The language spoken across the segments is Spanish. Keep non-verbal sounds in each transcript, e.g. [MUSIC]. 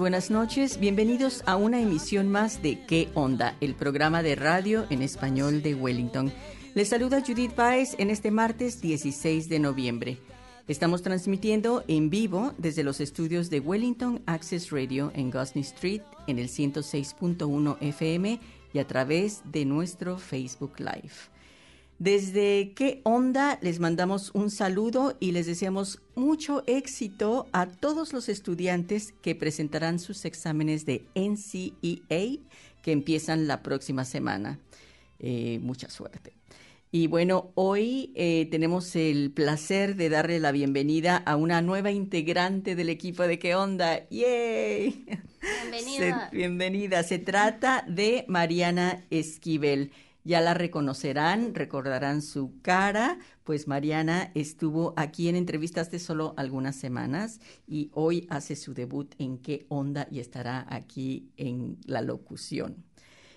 Buenas noches. Bienvenidos a una emisión más de ¿Qué onda? El programa de radio en español de Wellington. Les saluda Judith Baez en este martes 16 de noviembre. Estamos transmitiendo en vivo desde los estudios de Wellington Access Radio en Gosney Street en el 106.1 FM y a través de nuestro Facebook Live. Desde qué onda les mandamos un saludo y les deseamos mucho éxito a todos los estudiantes que presentarán sus exámenes de NCEA que empiezan la próxima semana. Eh, mucha suerte. Y bueno, hoy eh, tenemos el placer de darle la bienvenida a una nueva integrante del equipo de ¿Qué onda? ¡Yay! [LAUGHS] Bienvenida. Se, bienvenida. Se trata de Mariana Esquivel. Ya la reconocerán, recordarán su cara, pues Mariana estuvo aquí en entrevistas hace solo algunas semanas y hoy hace su debut en qué onda y estará aquí en la locución.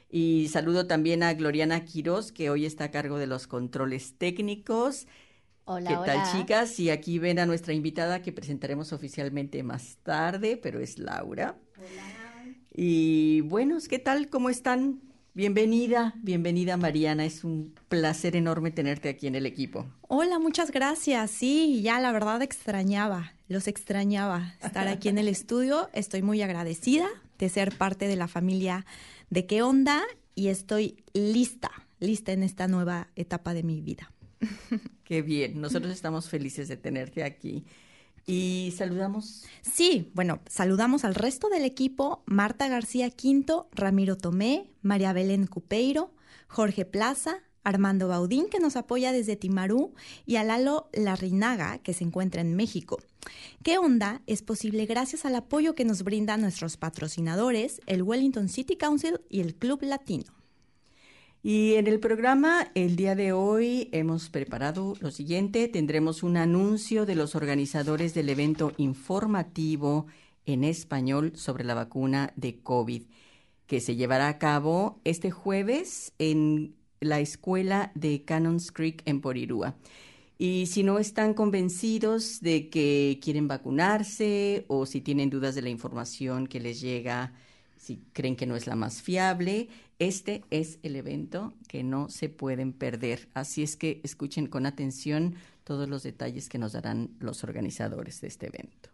Y saludo también a Gloriana Quiroz, que hoy está a cargo de los controles técnicos. Hola, ¿Qué tal, hola. chicas? Y aquí ven a nuestra invitada que presentaremos oficialmente más tarde, pero es Laura. Y buenos, ¿qué tal? ¿Cómo están? Bienvenida, bienvenida Mariana. Es un placer enorme tenerte aquí en el equipo. Hola, muchas gracias. Sí, ya la verdad extrañaba, los extrañaba estar aquí en el [LAUGHS] estudio. Estoy muy agradecida de ser parte de la familia de qué onda y estoy lista, lista en esta nueva etapa de mi vida. Qué bien, nosotros estamos felices de tenerte aquí. Y saludamos. Sí, bueno, saludamos al resto del equipo, Marta García Quinto, Ramiro Tomé, María Belén Cupeiro, Jorge Plaza, Armando Baudín, que nos apoya desde Timarú, y a Lalo Larrinaga, que se encuentra en México. ¿Qué onda? Es posible gracias al apoyo que nos brindan nuestros patrocinadores, el Wellington City Council y el Club Latino. Y en el programa el día de hoy hemos preparado lo siguiente. Tendremos un anuncio de los organizadores del evento informativo en español sobre la vacuna de COVID, que se llevará a cabo este jueves en la escuela de Cannons Creek en Porirúa. Y si no están convencidos de que quieren vacunarse o si tienen dudas de la información que les llega, si creen que no es la más fiable, este es el evento que no se pueden perder. Así es que escuchen con atención todos los detalles que nos darán los organizadores de este evento.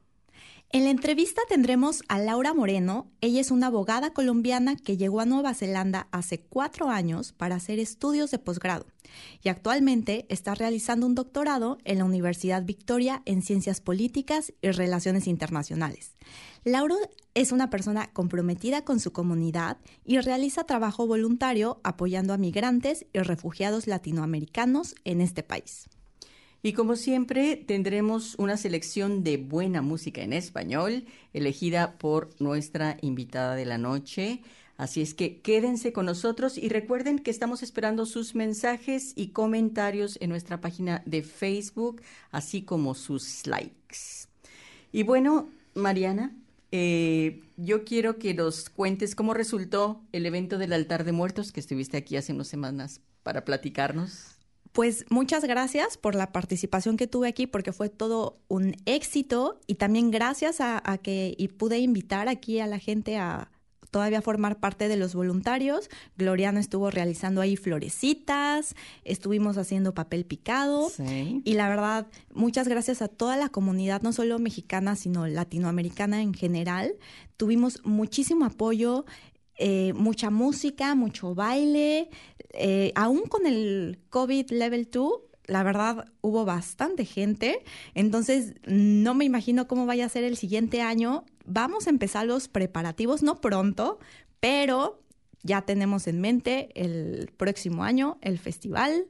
En la entrevista tendremos a Laura Moreno. Ella es una abogada colombiana que llegó a Nueva Zelanda hace cuatro años para hacer estudios de posgrado y actualmente está realizando un doctorado en la Universidad Victoria en Ciencias Políticas y Relaciones Internacionales. Laura es una persona comprometida con su comunidad y realiza trabajo voluntario apoyando a migrantes y refugiados latinoamericanos en este país. Y como siempre, tendremos una selección de buena música en español, elegida por nuestra invitada de la noche. Así es que quédense con nosotros y recuerden que estamos esperando sus mensajes y comentarios en nuestra página de Facebook, así como sus likes. Y bueno, Mariana, eh, yo quiero que nos cuentes cómo resultó el evento del altar de muertos que estuviste aquí hace unas semanas para platicarnos. Pues muchas gracias por la participación que tuve aquí porque fue todo un éxito y también gracias a, a, que y pude invitar aquí a la gente a todavía formar parte de los voluntarios. Gloriano estuvo realizando ahí florecitas, estuvimos haciendo papel picado Sí. y la verdad muchas gracias a toda la comunidad, no solo mexicana sino latinoamericana en general. Tuvimos muchísimo apoyo. Eh, mucha música, mucho baile, eh, aún con el COVID Level 2, la verdad hubo bastante gente, entonces no me imagino cómo vaya a ser el siguiente año. Vamos a empezar los preparativos, no pronto, pero ya tenemos en mente el próximo año el festival.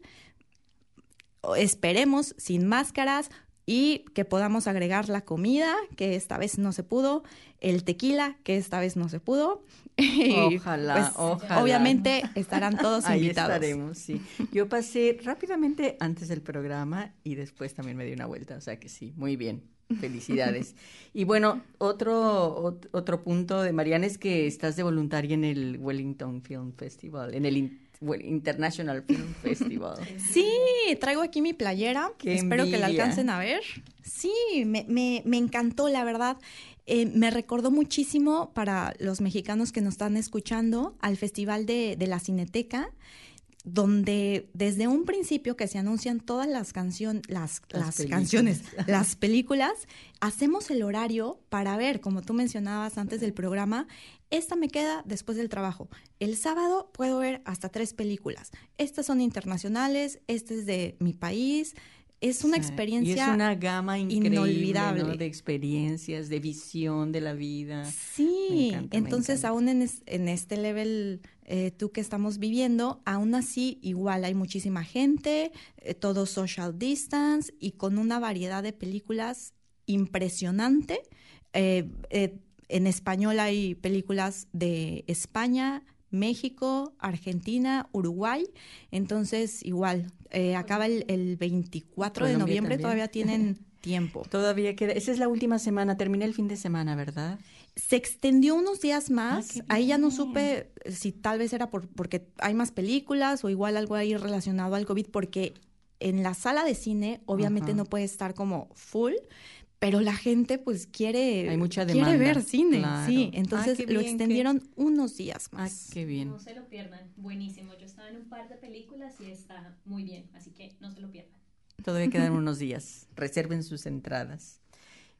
Esperemos sin máscaras y que podamos agregar la comida, que esta vez no se pudo, el tequila, que esta vez no se pudo. Ojalá, pues, ojalá. Obviamente estarán todos Ahí invitados. estaremos, sí. Yo pasé rápidamente antes del programa y después también me di una vuelta, o sea que sí, muy bien. Felicidades. [LAUGHS] y bueno, otro, otro punto de Mariana es que estás de voluntaria en el Wellington Film Festival, en el International Film [LAUGHS] Festival. Sí, traigo aquí mi playera. Espero que la alcancen a ver. Sí, me, me, me encantó, la verdad. Eh, me recordó muchísimo para los mexicanos que nos están escuchando al Festival de, de la Cineteca donde desde un principio que se anuncian todas las canciones, las, las, canciones, [LAUGHS] las películas, hacemos el horario para ver, como tú mencionabas antes del programa, esta me queda después del trabajo. El sábado puedo ver hasta tres películas. Estas son internacionales, este es de mi país. Es una experiencia y es una gama inolvidable de experiencias, de visión de la vida. Sí, entonces aún en, en, este level eh, tú que estamos viviendo, aún así igual hay muchísima gente, eh, todo social distance y con una variedad de películas impresionante. Eh, en español hay películas de España, México, Argentina, Uruguay. Entonces, igual, acaba el, 24 de noviembre, todavía tienen [LAUGHS] tiempo. Todavía queda. Esa es la última semana, termina el fin de semana, ¿verdad? Se extendió unos días más. Ah, ahí ya no supe si tal vez era por, porque hay más películas o igual algo ahí relacionado al COVID, porque en la sala de cine obviamente no puede estar como full, pero la gente pues quiere, hay mucha quiere ver cine, sí, entonces lo extendieron unos días más. qué bien. No se lo pierdan, buenísimo. Yo estaba en un par de películas y está muy bien, así que no se lo pierdan. Todavía quedan unos días, reserven sus entradas.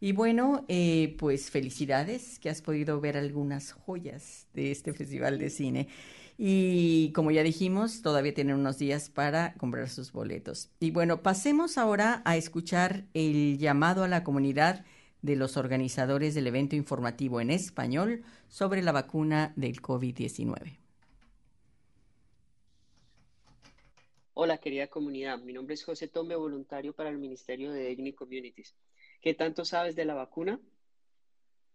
Y bueno, eh, pues felicidades que has podido ver algunas joyas de este festival de cine. Y como ya dijimos, todavía tienen unos días para comprar sus boletos. Y bueno, pasemos ahora a escuchar el llamado a la comunidad de los organizadores del evento informativo en español sobre la vacuna del COVID-19. Hola querida comunidad, mi nombre es José Tombe, voluntario para el Ministerio de Ethnic Communities. ¿Qué tanto sabes de la vacuna?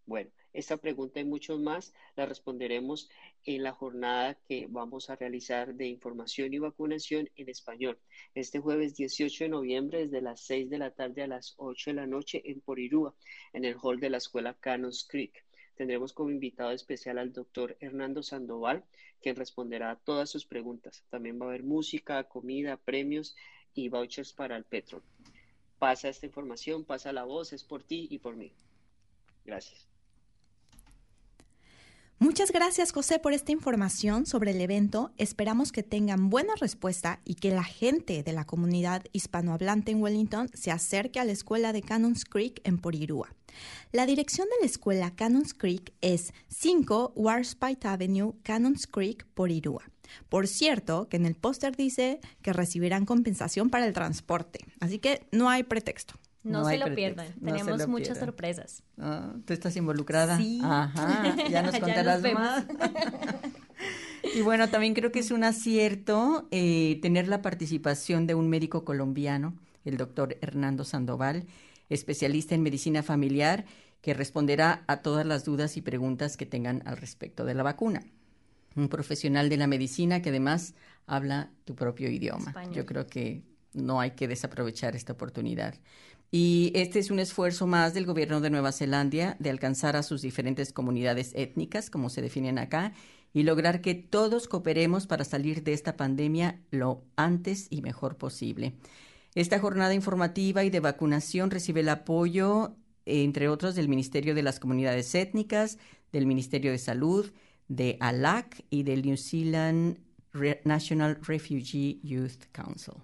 Bueno, esta pregunta y mucho más la responderemos en la jornada que vamos a realizar de información y vacunación en español. Este jueves 18 de noviembre, desde las 6 de la tarde a las 8 de la noche en Porirúa, en el hall de la escuela Canons Creek. Tendremos como invitado especial al doctor Hernando Sandoval, quien responderá a todas sus preguntas. También va a haber música, comida, premios y vouchers para el Petro pasa esta información, pasa la voz, es por ti y por mí. Gracias. Muchas gracias José por esta información sobre el evento. Esperamos que tengan buena respuesta y que la gente de la comunidad hispanohablante en Wellington se acerque a la escuela de Cannons Creek en Porirúa. La dirección de la escuela Cannons Creek es 5 Warspite Avenue, Cannons Creek, Porirúa. Por cierto, que en el póster dice que recibirán compensación para el transporte, así que no hay pretexto. No, se lo pierdan, tenemos muchas sorpresas. Ah, ¿Tú estás involucrada? Sí. Ajá, ya nos [LAUGHS] contarás más. [LAUGHS] y bueno, también creo que es un acierto eh, tener la participación de un médico colombiano, el doctor Hernando Sandoval, especialista en medicina familiar, que responderá a todas las dudas y preguntas que tengan al respecto de la vacuna un profesional de la medicina que además habla tu propio idioma. Yo creo que no hay que desaprovechar esta oportunidad. Y este es un esfuerzo más del gobierno de Nueva Zelanda de alcanzar a sus diferentes comunidades étnicas, como se definen acá, y lograr que todos cooperemos para salir de esta pandemia lo antes y mejor posible. Esta jornada informativa y de vacunación recibe el apoyo, entre otros, del Ministerio de las Comunidades Étnicas, del Ministerio de Salud, de ALAC y del New Zealand National Refugee Youth Council.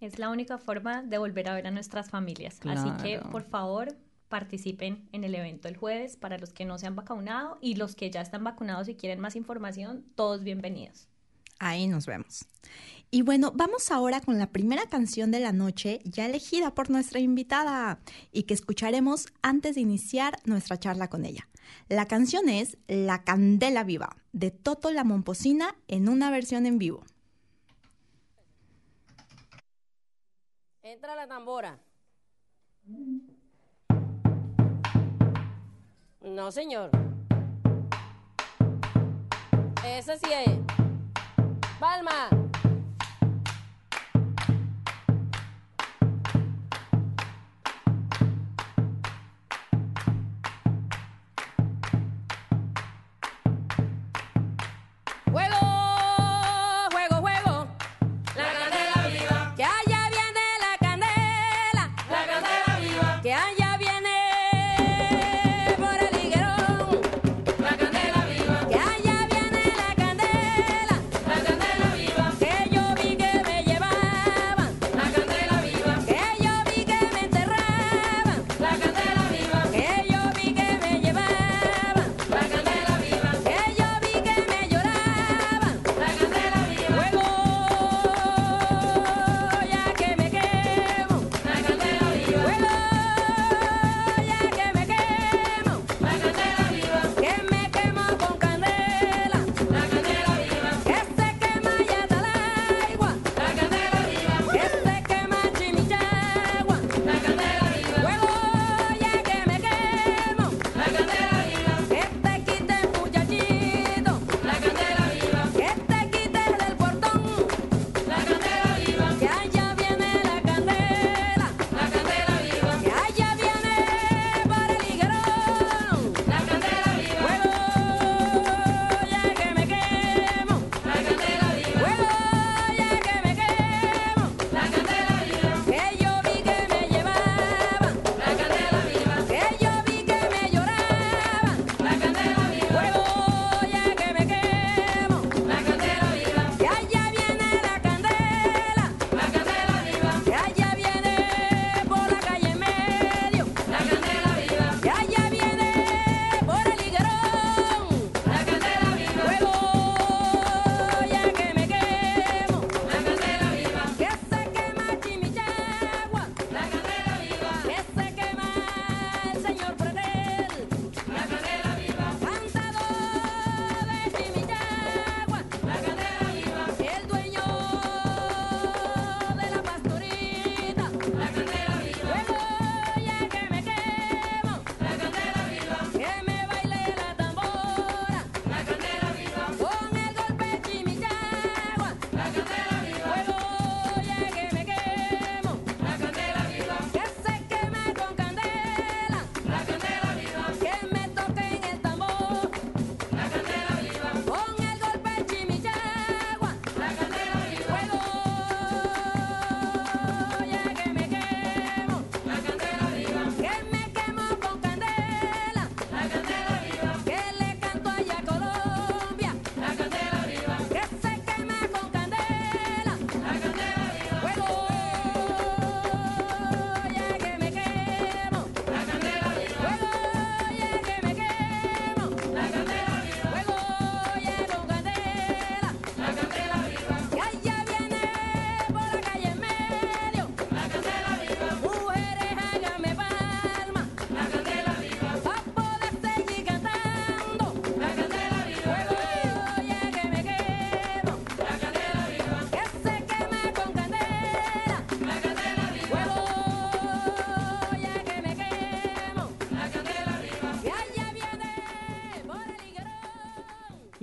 Es la única forma de volver a ver a nuestras familias. Así que, por favor, participen en el evento el jueves para los que no se han vacunado y los que ya están vacunados y quieren más información, todos bienvenidos. Ahí nos vemos. Y bueno, vamos ahora con la primera canción de la noche ya elegida por nuestra invitada y que escucharemos antes de iniciar nuestra charla con ella. La canción es La Candela Viva de Toto la Momposina en una versión en vivo. Entra la tambora. No, señor. Esa sí es. Palma.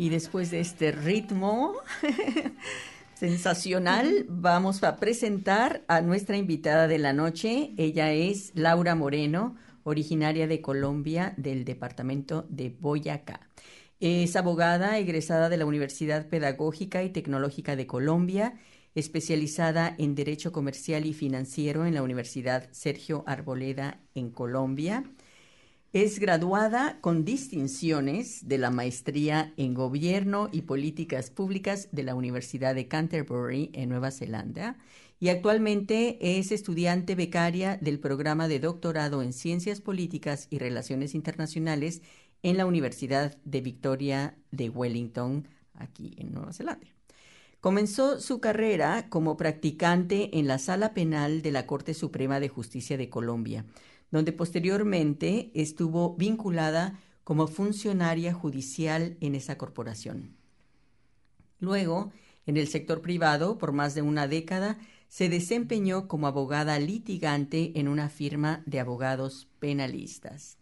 Y después de este ritmo [LAUGHS] sensacional, vamos a presentar a nuestra invitada de la noche. Ella es Laura Moreno, originaria de Colombia, del departamento de Boyacá. Es abogada egresada de la Universidad Pedagógica y Tecnológica de Colombia, especializada en Derecho Comercial y Financiero en la Universidad Sergio Arboleda en Colombia. Es graduada con distinciones de la maestría en Gobierno y Políticas Públicas de la Universidad de Canterbury en Nueva Zelanda y actualmente es estudiante becaria del programa de doctorado en Ciencias Políticas y Relaciones Internacionales en la Universidad de Victoria de Wellington, aquí en Nueva Zelanda. Comenzó su carrera como practicante en la Sala Penal de la Corte Suprema de Justicia de Colombia donde posteriormente estuvo vinculada como funcionaria judicial en esa corporación. Luego, en el sector privado, por más de una década, se desempeñó como abogada litigante en una firma de abogados penalistas.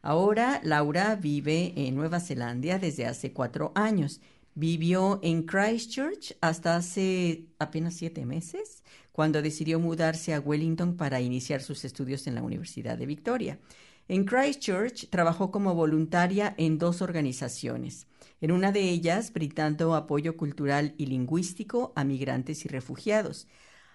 Ahora Laura vive en Nueva Zelanda desde hace cuatro años. Vivió en Christchurch hasta hace apenas siete meses, cuando decidió mudarse a Wellington para iniciar sus estudios en la Universidad de Victoria. En Christchurch trabajó como voluntaria en dos organizaciones, en una de ellas brindando apoyo cultural y lingüístico a migrantes y refugiados.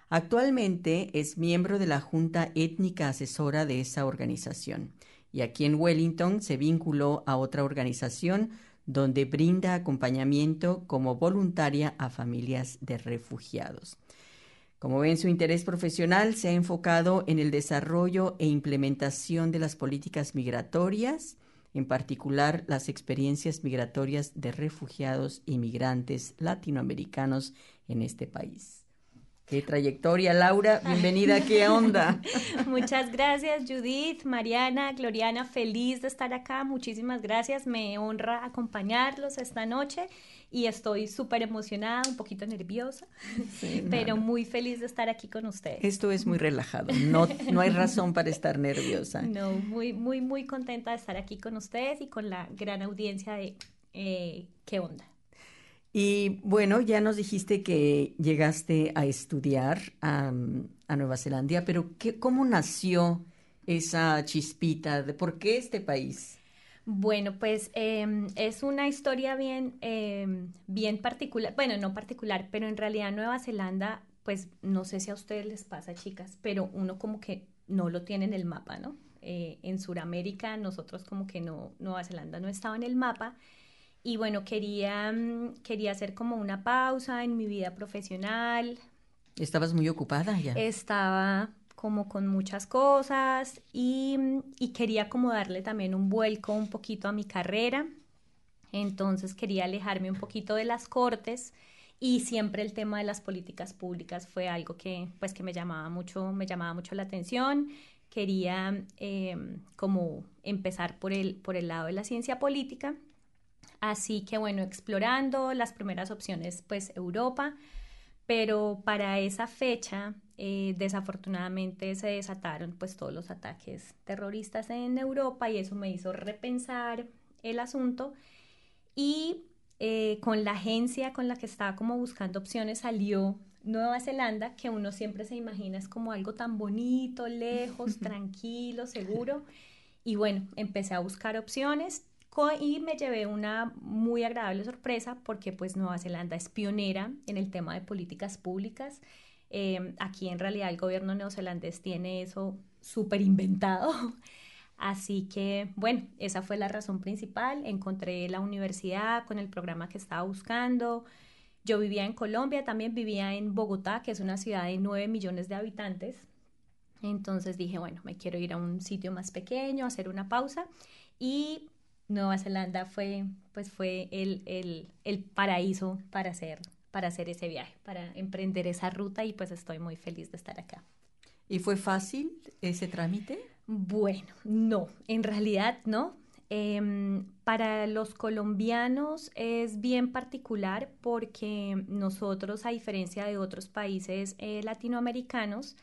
Actualmente es miembro de la Junta Étnica Asesora de esa organización y aquí en Wellington se vinculó a otra organización donde brinda acompañamiento como voluntaria a familias de refugiados. Como ven, su interés profesional se ha enfocado en el desarrollo e implementación de las políticas migratorias, en particular las experiencias migratorias de refugiados y migrantes latinoamericanos en este país. Qué trayectoria, Laura. [LAUGHS] Bienvenida, ¿qué onda? [LAUGHS] Muchas gracias, Judith, Mariana, Gloriana, feliz de estar acá. Muchísimas gracias. Me honra acompañarlos esta noche y estoy súper emocionada, un poquito nerviosa, [LAUGHS] [LAUGHS] pero muy feliz de estar aquí con ustedes. Esto es muy relajado, no, no hay razón para estar nerviosa. [LAUGHS] No, muy, muy, muy contenta de estar aquí con ustedes y con la gran audiencia de eh, ¿Qué onda? Y bueno, ya nos dijiste que llegaste a estudiar a, Nueva Zelanda, pero ¿qué, ¿cómo nació esa chispita? De ¿Por qué este país? Bueno, pues em, es una historia bien, em, bien particular, bueno, no particular, pero en realidad Nueva Zelanda, pues no sé si a ustedes les pasa, chicas, pero uno como que no lo tiene en el mapa, ¿no? Eh, en Sudamérica nosotros como que no, Nueva Zelanda no estaba en el mapa y bueno, quería, mm, quería hacer como una pausa en mi vida profesional. ¿Estabas muy ocupada ya? Estaba como con muchas cosas y, y quería como darle también un vuelco un poquito a mi carrera. Entonces quería alejarme un poquito de las cortes y siempre el tema de las políticas públicas fue algo que pues que me llamaba mucho me llamaba mucho la atención. Quería em, como empezar por el por el lado de la ciencia política. Así que bueno, explorando las primeras opciones, pues Europa, pero para esa fecha eh, desafortunadamente se desataron pues todos los ataques terroristas en Europa y eso me hizo repensar el asunto y eh, con la agencia con la que estaba como buscando opciones salió Nueva Zelanda, que uno siempre se imagina es como algo tan bonito, lejos, [LAUGHS] tranquilo, seguro. Y bueno, empecé a buscar opciones y me llevé una muy agradable sorpresa porque pues Nueva Zelanda es pionera en el tema de políticas públicas. Em, aquí en realidad el gobierno neozelandés tiene eso súper inventado. [LAUGHS] Así que, bueno, esa fue la razón principal. Encontré la universidad con el programa que estaba buscando. Yo vivía en Colombia, también vivía en Bogotá, que es una ciudad de 9 millones de habitantes. Entonces dije, bueno, me quiero ir a un sitio más pequeño, hacer una pausa. Y Nueva Zelanda fue, pues fue el, el, el, paraíso para hacer, para hacer ese viaje, para emprender esa ruta y pues estoy muy feliz de estar acá. ¿Y fue fácil ese trámite? Bueno, no, en realidad no. Em, para los colombianos es bien particular porque nosotros, a diferencia de otros países eh, latinoamericanos,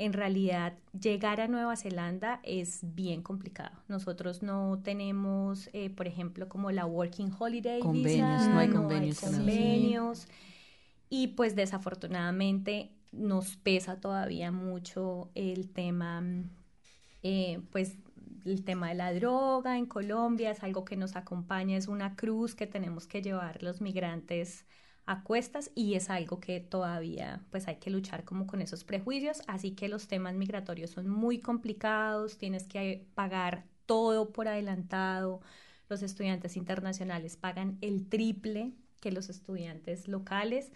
en realidad llegar a Nueva Zelanda es bien complicado. Nosotros no tenemos, eh, por ejemplo, como la Working Holiday convenios, no hay convenios. Hay convenios. Y pues desafortunadamente nos pesa todavía mucho el tema, eh, pues el tema de la droga en Colombia es algo que nos acompaña, es una cruz que tenemos que llevar los migrantes a cuestas y es algo que todavía pues hay que luchar como con esos prejuicios, así que los temas migratorios son muy complicados, tienes que pagar todo por adelantado, los estudiantes internacionales pagan el triple que los estudiantes locales,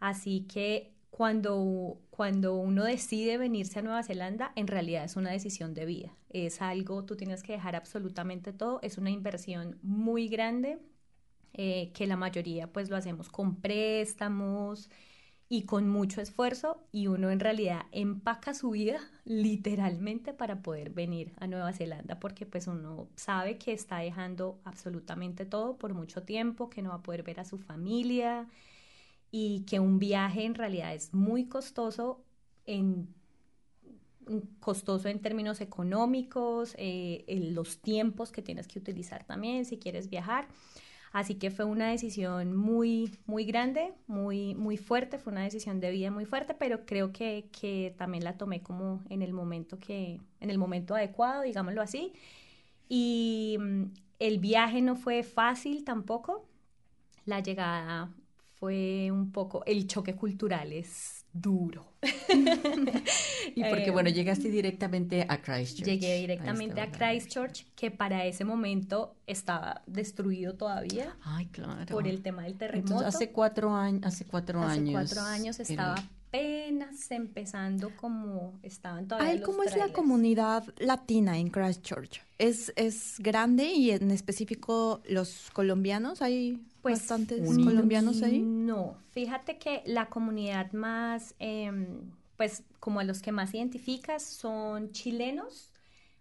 así que cuando, cuando uno decide venirse a Nueva Zelanda, en realidad es una decisión de vida. Es algo, tú tienes que dejar absolutamente todo, es una inversión muy grande eh, que la mayoría pues lo hacemos con préstamos y con mucho esfuerzo y uno en realidad empaca su vida [LAUGHS] literalmente para poder venir a Nueva Zelanda porque pues uno sabe que está dejando absolutamente todo por mucho tiempo, que no va a poder ver a su familia y que un viaje en realidad es muy costoso en costoso en términos económicos, eh, los tiempos que tienes que utilizar también si quieres viajar. Así que fue una decisión muy, muy grande, muy, muy fuerte, fue una decisión de vida muy fuerte, pero creo que, que también la tomé como en el momento que, en el momento adecuado, digámoslo así. Y mm, el viaje no fue fácil tampoco. La llegada fue un poco, el choque cultural es duro. [LAUGHS] y porque, bueno, eh, llegaste directamente a Christchurch. Llegué directamente a, Christchurch, que para ese momento estaba destruido todavía. Ay, claro. Por el tema del terremoto. Entonces, hace cuatro, años hace cuatro años. Hace cuatro años estaba apenas empezando como estaban todavía. Ay, ¿cómo es la comunidad latina en Christchurch? ¿Es, ¿Es grande y en específico los colombianos? ¿Hay pues, bastantes colombianos ahí? No, fíjate que la comunidad más, em, pues como los que más identificas son chilenos,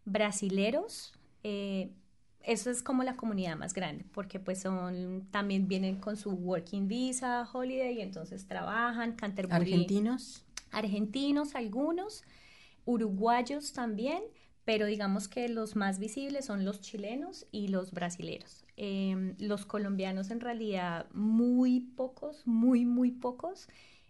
brasileros, eh, eso es como la comunidad más grande, porque pues son, también vienen con su working visa, holiday, y entonces trabajan, Canterbury. ¿Argentinos? Argentinos algunos, uruguayos también, pero digamos que los más visibles son los chilenos y los brasileros. Em, los colombianos en realidad muy pocos, muy, muy pocos.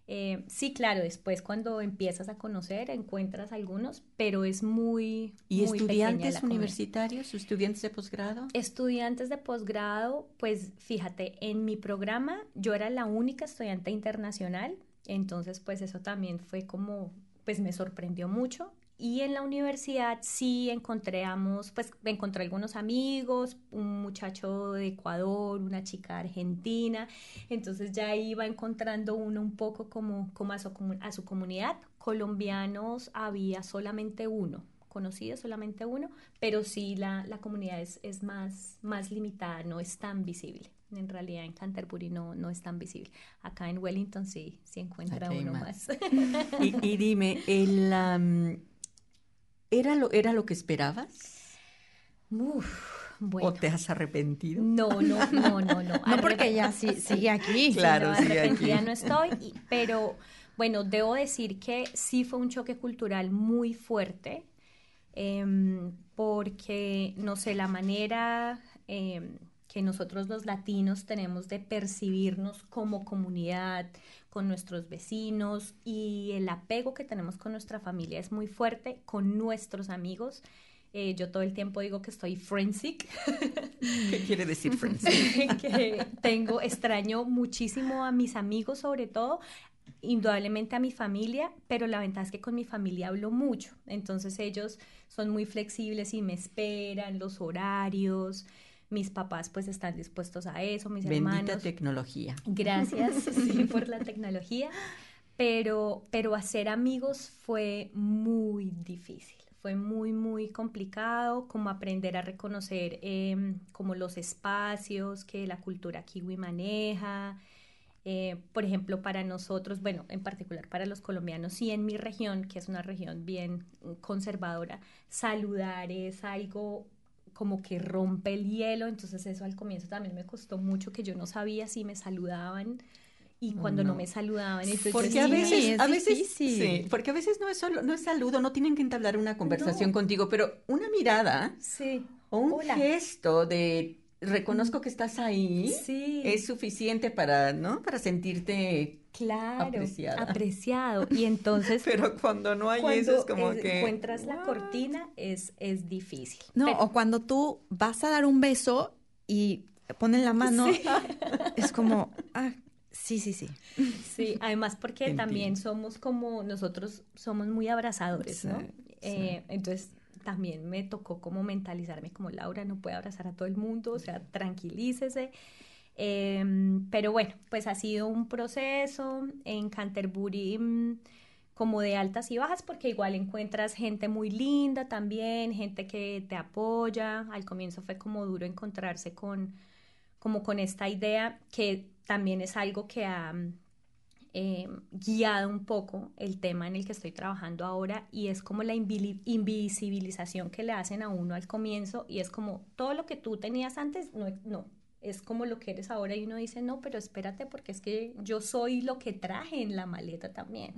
Eh, sí, claro, después cuando empiezas a conocer encuentras algunos, pero es muy... ¿Y estudiantes universitarios, estudiantes de posgrado? Estudiantes de posgrado, pues fíjate, en mi programa yo era la única estudiante internacional, entonces pues eso también fue como, pues me sorprendió mucho. Y en la universidad sí encontramos, pues encontré algunos amigos, un muchacho de Ecuador, una chica argentina, entonces ya iba encontrando uno un poco como, como a, su, a su comunidad. Colombianos había solamente uno, conocido solamente uno, pero sí la, la comunidad es, es, más, más limitada, no es tan visible. En realidad en Canterbury no, no es tan visible. Acá en Wellington sí, sí encuentra uno más. y, y, dime, el... ¿Era lo, ¿Era lo que esperabas? bueno. ¿O te has arrepentido? No, no, no, no, no. [LAUGHS] no porque ya sí, sigue aquí. Claro, no, arrepentida no estoy, pero bueno, debo decir que sí fue un choque cultural muy fuerte, em, porque, no sé, la manera em, que nosotros los latinos tenemos de percibirnos como comunidad, con nuestros vecinos y el apego que tenemos con nuestra familia es muy fuerte, con nuestros amigos. Eh, yo todo el tiempo digo que estoy friendsick. ¿Qué quiere decir friendsick? [LAUGHS] que tengo, extraño muchísimo a mis amigos sobre todo, indudablemente a mi familia, pero la ventaja es que con mi familia hablo mucho. Entonces ellos son muy flexibles y me esperan los horarios mis papás pues están dispuestos a eso, mis Bendita hermanos. tecnología. Gracias [LAUGHS] sí, por la tecnología, pero, pero hacer amigos fue muy difícil. Fue muy, muy complicado, como aprender a reconocer em, como los espacios que la cultura kiwi maneja, eh, por ejemplo, para nosotros, bueno, en particular para los colombianos y en mi región, que es una región bien conservadora, saludar es algo como que rompe el hielo, entonces eso al comienzo también me costó mucho que yo no sabía si me saludaban y cuando no, me saludaban entonces porque a veces a veces sí, porque a veces no es solo no es saludo no tienen que entablar una conversación contigo pero una mirada sí. o un gesto de reconozco que estás ahí sí. es suficiente para no para sentirte claro apreciado. [LAUGHS] Y entonces pero cuando no hay eso es como que encuentras la cortina es es difícil. No o cuando tú vas a dar un beso y ponen la mano [LAUGHS] es como ah sí sí sí sí además porque también somos como nosotros somos muy abrazadores no eh, entonces también me tocó como mentalizarme como Laura no puede abrazar a todo el mundo o sea tranquilícese Em, pero bueno, pues ha sido un proceso en Canterbury mm, como de altas y bajas, porque igual encuentras gente muy linda también, gente que te apoya. Al comienzo fue como duro encontrarse con, como con esta idea que también es algo que ha em, guiado un poco el tema en el que estoy trabajando ahora y es como la invisibilización que le hacen a uno al comienzo y es como todo lo que tú tenías antes, no, no es como lo que eres ahora y uno dice, no, pero espérate porque es que yo soy lo que traje en la maleta también.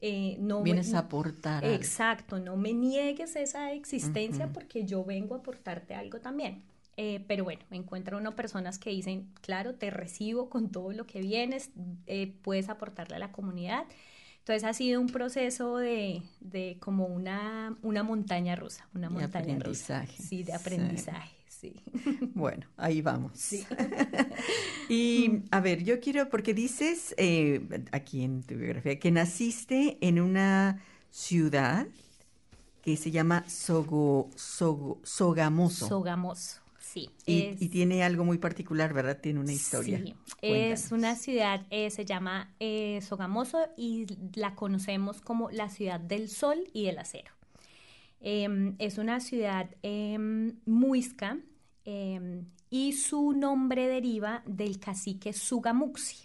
eh, no Vienes a aportar. Exacto, no me niegues esa existencia porque yo vengo a aportarte algo también. Eh, pero bueno, encuentro uno personas que dicen, claro, te recibo con todo lo que vienes, eh, puedes aportarle a la comunidad. Entonces ha sido un proceso de, de como una, una montaña rusa, una montaña rusa. Sí, de aprendizaje. Sí. [LAUGHS] Bueno, ahí vamos. Sí. [LAUGHS] y a ver, yo quiero, porque dices eh, aquí en tu biografía que naciste en una ciudad que se llama Sogo, Sogo, Sogamoso. Sogamoso. Sí. Y, tiene algo muy particular, ¿verdad? Tiene una historia. Sí, es una ciudad, eh, se llama eh, Sogamoso y la conocemos como la ciudad del sol y del acero. Em, es una ciudad em, muisca em, y su nombre deriva del cacique Sugamuxi.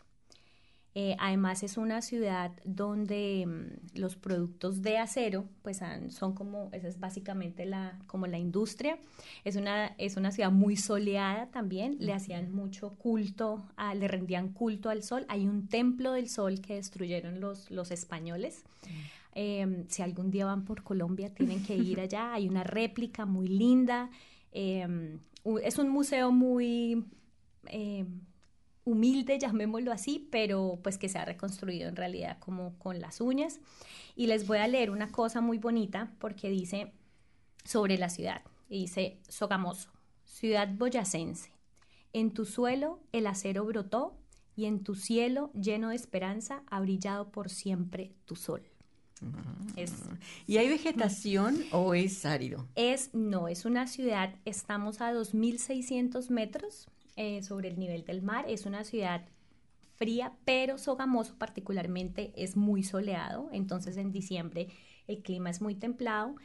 Eh, además es una ciudad donde mm, los productos de acero pues son como, esa es básicamente la, como la industria. Es una, es una ciudad muy soleada también, le hacían mucho culto, le rendían culto al sol. Hay un templo del sol que destruyeron los, los españoles. Em, si algún día van por Colombia, tienen que ir allá. Hay una réplica muy linda. Em, es un museo muy em, humilde, llamémoslo así, pero pues que se ha reconstruido en realidad como con las uñas. Y les voy a leer una cosa muy bonita porque dice sobre la ciudad. dice Sogamoso, ciudad boyacense. En tu suelo el acero brotó y en tu cielo lleno de esperanza ha brillado por siempre tu sol. Ah. ¿Y hay vegetación o es árido? Es, no, es una ciudad, estamos a 2.600 metros eh, sobre el nivel del mar. Es una ciudad fría, pero Sogamoso particularmente es muy soleado, entonces en diciembre el clima es muy templado.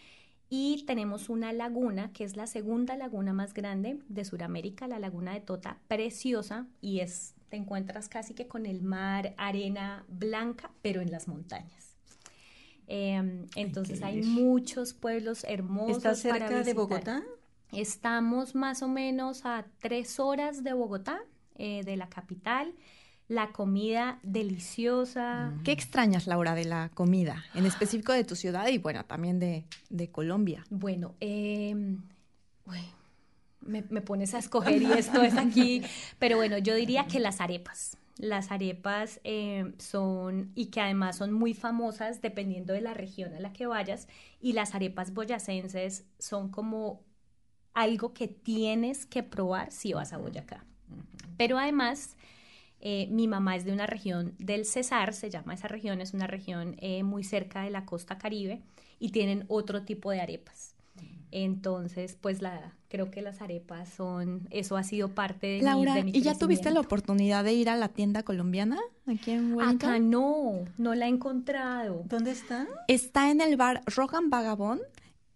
Y tenemos una laguna, que es la segunda laguna más grande de Sudamérica, la laguna de Tota, preciosa, y es, te encuentras casi que con el mar, arena blanca, pero en las montañas. Em, entonces hay muchos pueblos hermosos. ¿Está cerca de Bogotá? Estamos más o menos a tres horas de Bogotá, eh, de la capital. La comida deliciosa. ¿Qué extrañas, Laura, de la comida? En específico de tu ciudad y, bueno, también de, Colombia. Bueno, em, me, pones a [LAUGHS] escoger y esto es aquí. Pero bueno, yo diría que las arepas. Las arepas em, son, y que además son muy famosas dependiendo de la región a la que vayas, y las arepas boyacenses son como algo que tienes que probar si vas a Boyacá. Pero además, eh, mi mamá es de una región del Cesar, se llama esa región, es una región eh, muy cerca de la costa caribe y tienen otro tipo de arepas. Entonces, pues la, creo que las arepas son, eso ha sido parte de Laura, mi, de ¿y ya tuviste la oportunidad de ir a la tienda colombiana aquí en Wellington? Acá no, no la he encontrado. ¿Dónde está? Está en el bar Rogan Vagabond,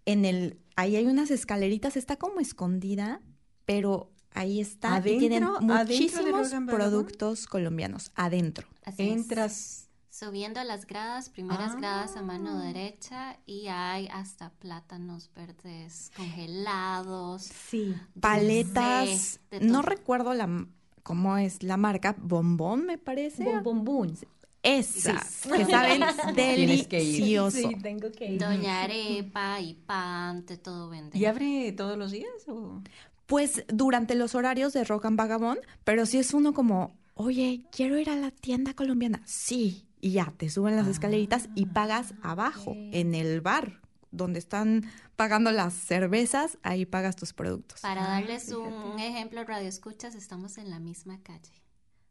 en el ahí hay unas escaleritas, está como escondida, pero ahí está y tienen muchísimos productos colombianos adentro. Entras subiendo las gradas, primeras gradas a mano ah. derecha y hay hasta plátanos verdes congelados. Sí, paletas. no recuerdo la cómo es la marca, Bombón me parece. Bombón. Esa, que [LAUGHS] saben delicioso. Sí, tengo que ir. Doña [LAUGHS] Arepa y pan, de todo vende. ¿Y abre todos los días o...? Pues durante los horarios de Rock and Vagabond, pero si es uno como, oye, quiero ir a la tienda colombiana. Sí, y ya, te suben las escaleritas y ah, pagas abajo, en el bar, donde están pagando las cervezas, ahí pagas tus productos. Para darles un ejemplo, Radio Escuchas, estamos en la misma calle.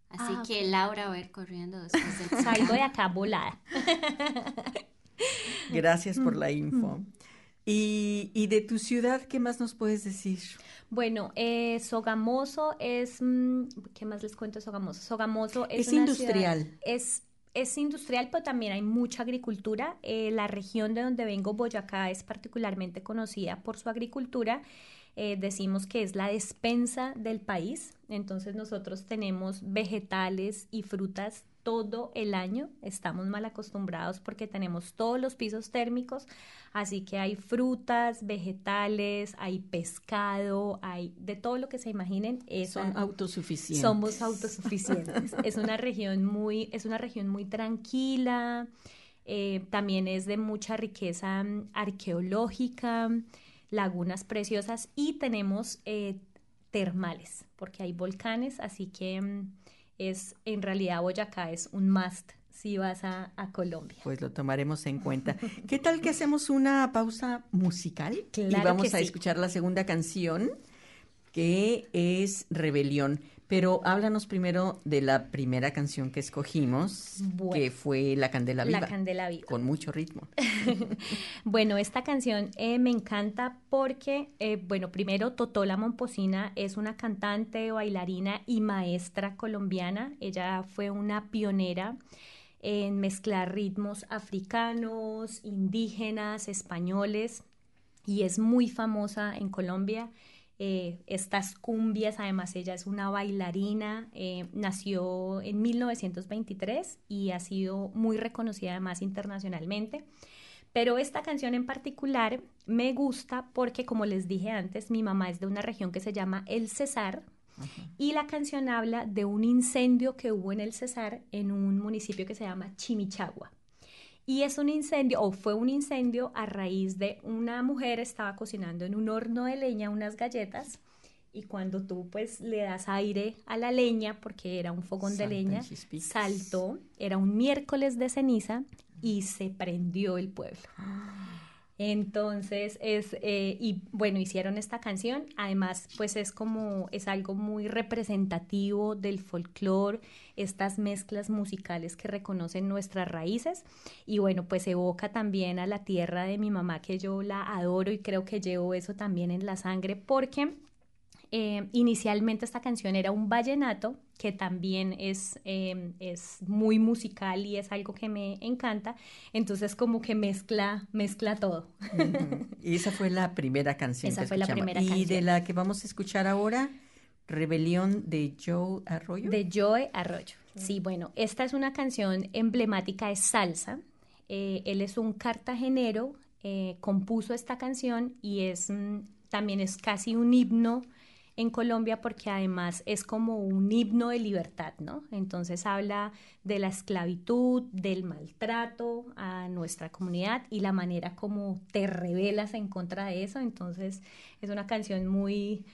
Así ah, que Laura va a ir corriendo después del [LAUGHS] Salgo de acá volada. [LAUGHS] Gracias por la info. Y, y, de tu ciudad, ¿qué más nos puedes decir? Bueno, eh, Sogamoso es, mm, ¿qué más les cuento de Sogamoso? Sogamoso es, es industrial. es, es industrial, pero también hay mucha agricultura. Eh, la región de donde vengo, Boyacá, es particularmente conocida por su agricultura eh, decimos que es la despensa del país. Entonces nosotros tenemos vegetales y frutas todo el año. Estamos mal acostumbrados porque tenemos todos los pisos térmicos, así que hay frutas, vegetales, hay pescado, hay de todo lo que se imaginen. Son autosuficientes. Somos autosuficientes. es una región muy, es una región muy tranquila. Eh, también es de mucha riqueza mm, arqueológica, lagunas preciosas y tenemos eh, termales, porque hay volcanes, así que mm, es en realidad Boyacá es un must si vas a, Colombia. Pues lo tomaremos en cuenta. ¿Qué tal que hacemos una pausa musical? y vamos a escuchar la segunda canción, que es Rebelión. Pero háblanos primero de la primera canción que escogimos, que fue La Candela Viva. La Candela Viva. Con mucho ritmo. [LAUGHS] bueno, esta canción eh, me encanta porque, eh, bueno, primero Totola Momposina es una cantante, bailarina y maestra colombiana. Ella fue una pionera en mezclar ritmos africanos, indígenas, españoles y es muy famosa en Colombia. Eh, estas cumbias, además ella es una bailarina, eh, nació en 1923 y ha sido muy reconocida además internacionalmente. Pero esta canción en particular me gusta porque, como les dije antes, mi mamá es de una región que se llama El Cesar, y la canción habla de un incendio que hubo en el Cesar en un municipio que se llama Chimichagua. Y es un incendio, o fue un incendio a raíz de una mujer estaba cocinando en un horno de leña unas galletas y cuando tú pues le das aire a la leña, porque era un fogón de leña, saltó, era un miércoles de ceniza y se prendió el pueblo. Entonces es, eh, y bueno, hicieron esta canción, además pues es como, es algo muy representativo del folclore, estas mezclas musicales que reconocen nuestras raíces. Y bueno, pues evoca también a la tierra de mi mamá que yo la adoro y creo que llevo eso también en la sangre porque eh, inicialmente esta canción era un vallenato, que también es, em, es muy musical y es algo que me encanta. Entonces como que mezcla, mezcla todo. Y esa fue la primera canción. Esa fue la primera y de la que vamos a escuchar ahora, Rebelión de Joe Arroyo. De Joe Arroyo. Sí, bueno, esta es una canción emblemática de salsa. Eh, él es un cartagenero, eh, compuso esta canción y es mm, también es casi un himno en Colombia porque además es como un himno de libertad, ¿no? Entonces habla de la esclavitud, del maltrato a nuestra comunidad y la manera como te rebelas en contra de eso. Entonces es una canción muy...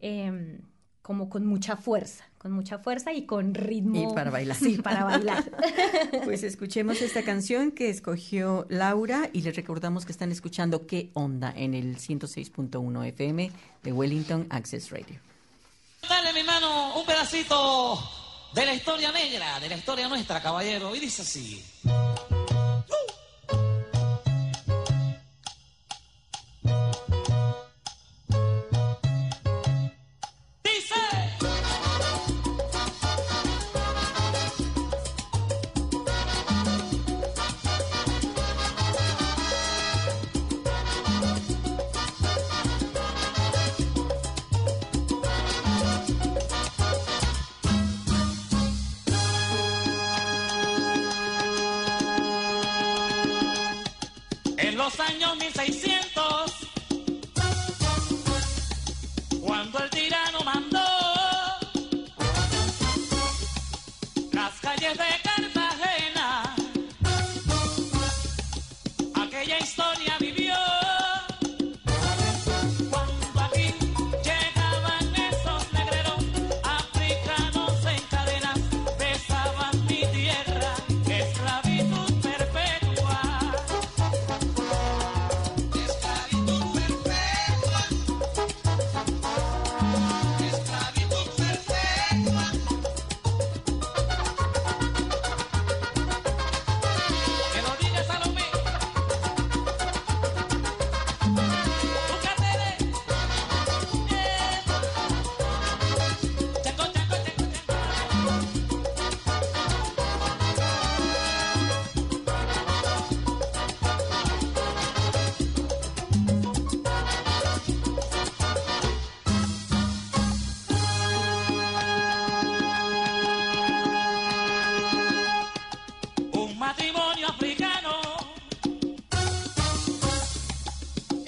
Em, como con mucha fuerza, con mucha fuerza y con ritmo. Y para bailar. Sí, para bailar. [LAUGHS] pues escuchemos esta canción que escogió Laura y les recordamos que están escuchando qué onda en el 106.1 FM de Wellington Access Radio. Dale mi mano un pedacito de la historia negra, de la historia nuestra, caballero, y dice así.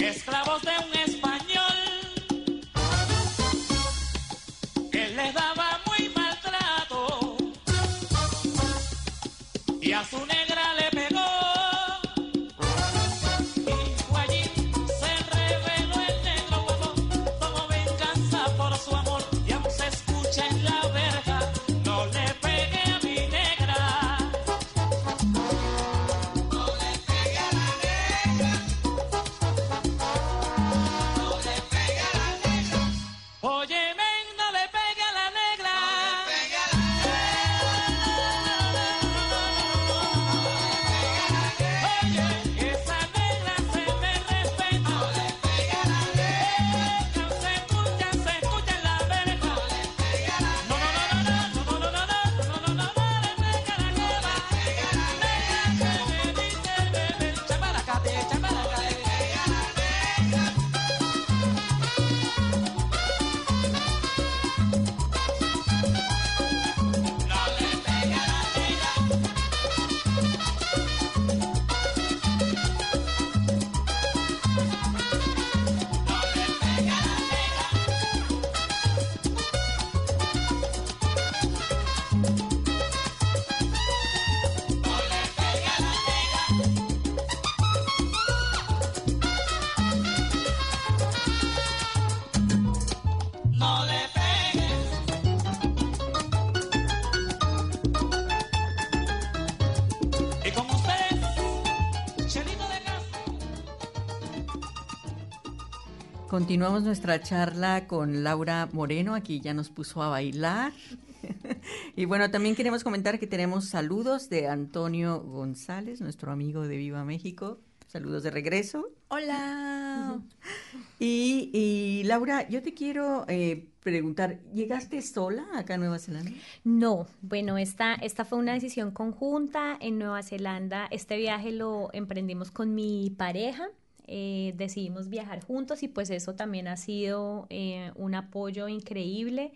Y a su Continuamos nuestra charla con Laura Moreno, aquí ya nos puso a bailar. [LAUGHS] y bueno, también queremos comentar que tenemos saludos de Antonio González, nuestro amigo de Viva México. Saludos de regreso. Hola. [LAUGHS] Y, Laura, yo te quiero eh, preguntar, ¿llegaste sola acá a Nueva Zelanda? No, bueno, esta, esta fue una decisión conjunta en Nueva Zelanda. Este viaje lo emprendimos con mi pareja. Eh, decidimos viajar juntos y pues eso también ha sido eh, un apoyo increíble.